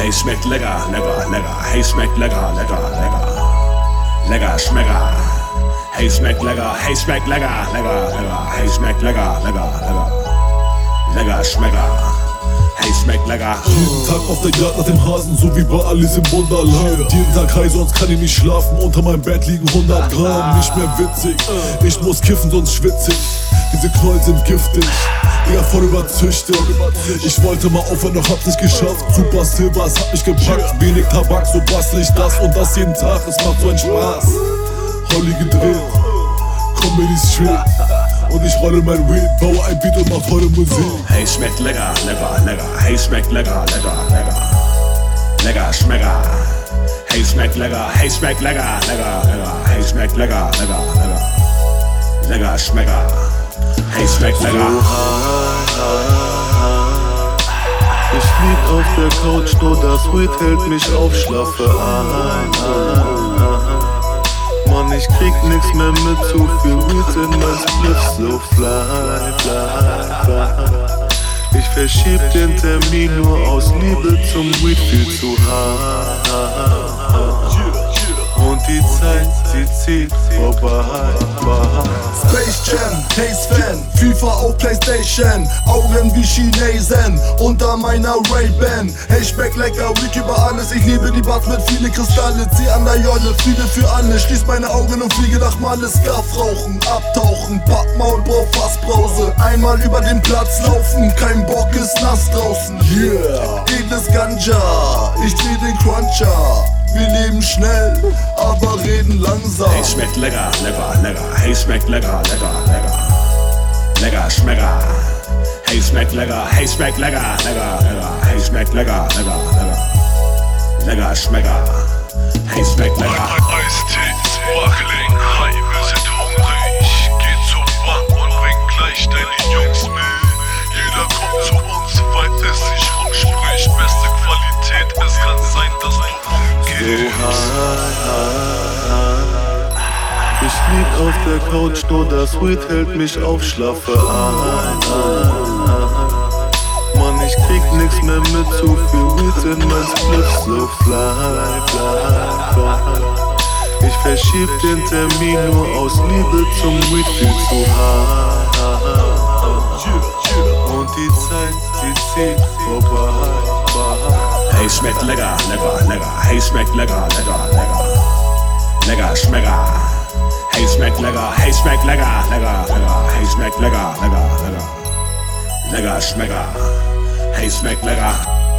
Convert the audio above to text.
Hey, schmeckt lecker, lecker, lecker. Hey, schmeckt lecker, lecker, lecker. Lecker, schmecker. Hey, schmeckt lecker. Hey, schmeckt lecker, lecker, lecker. Hey, schmeckt lecker, lecker, lecker. Lecker, schmecker. Lecker. Jeden Tag auf der Jagd nach dem Hasen, so wie bei Alice im Wunderland. Jeden Tag high, sonst kann ich nicht schlafen. Unter meinem Bett liegen 100 Gramm. Nicht mehr witzig, ich muss kiffen, sonst schwitzig. Diese Knollen sind giftig. Digga, voll überzüchtet. Ich wollte mal aufhören, doch hab's nicht geschafft. Super es hat mich gepackt. Wenig Tabak, so bastel ich das und das jeden Tag. Es macht so einen Spaß. Holly gedreht, Comedy Street. Und ich rolle mein Weed, baue ein Beat und mach tolle Musik. Hey, schmeckt lecker, lecker, lecker. Hey, schmeckt lecker, lecker, lecker. Lecker, schmecker. Hey, schmeckt lecker, hey, schmeckt lecker, lecker, lecker. Hey, schmeckt lecker, lecker, lecker. Lecker, schmecker. Hey, schmeckt lecker. Ich lieg auf der Couch, nur das Weed hält mich auf Schlaffe ein. Mann, ich krieg nix mehr mit, zu viel Weed in mein Spliff, so fly, fly, fly. Ich verschieb den Termin nur aus Liebe zum Weed, viel zu hart. Sie zieht vorbei. Space Jam, Haze Fan, FIFA auf Playstation, Augen wie Chinesen, unter meiner Ray-Ban. Schmeckt lecker, Weed über alles, ich liebe die Bars mit viele Kristalle, zieh an der Jolle, Friede für alle, schließ meine Augen und fliege nach Malle, Scarf rauchen, abtauchen, Pappmaul, brauch Fassbrause, einmal über den Platz laufen, kein Bock ist nass draußen, yeah, edles Ganja, ich dreh den Cruncher. Wir leben schnell, aber reden langsam. Hey, schmeckt lecker, lecker, lecker. Hey, schmeckt lecker, lecker, lecker. Lecker, schmecker. Hey, schmeckt lecker, hey, schmeckt lecker, lecker, lecker. Hey, schmeckt lecker, lecker, lecker. Lecker, schmecker. Hey, schmeckt lecker. Eistee, Ich lieg auf der Couch, nur das Weed hält mich auf Schlaffe ein. Mann, ich krieg nix mehr mit, zu viel Weed in mein Spliff, so fly, fly, fly. Ich verschieb den Termin nur aus Liebe zum Weed, viel zu hart. Und die Zeit, sie zieht vorbei. Schmeckt lecker, lecker, lecker. Hey, schmeckt lecker, lecker, lecker. Lecker, schmecker. Hey, schmeckt lecker, hey, schmeckt lecker, lecker, lecker. Hey, schmeckt lecker, lecker, lecker. Lecker, schmecker. Hey, schmeckt lecker.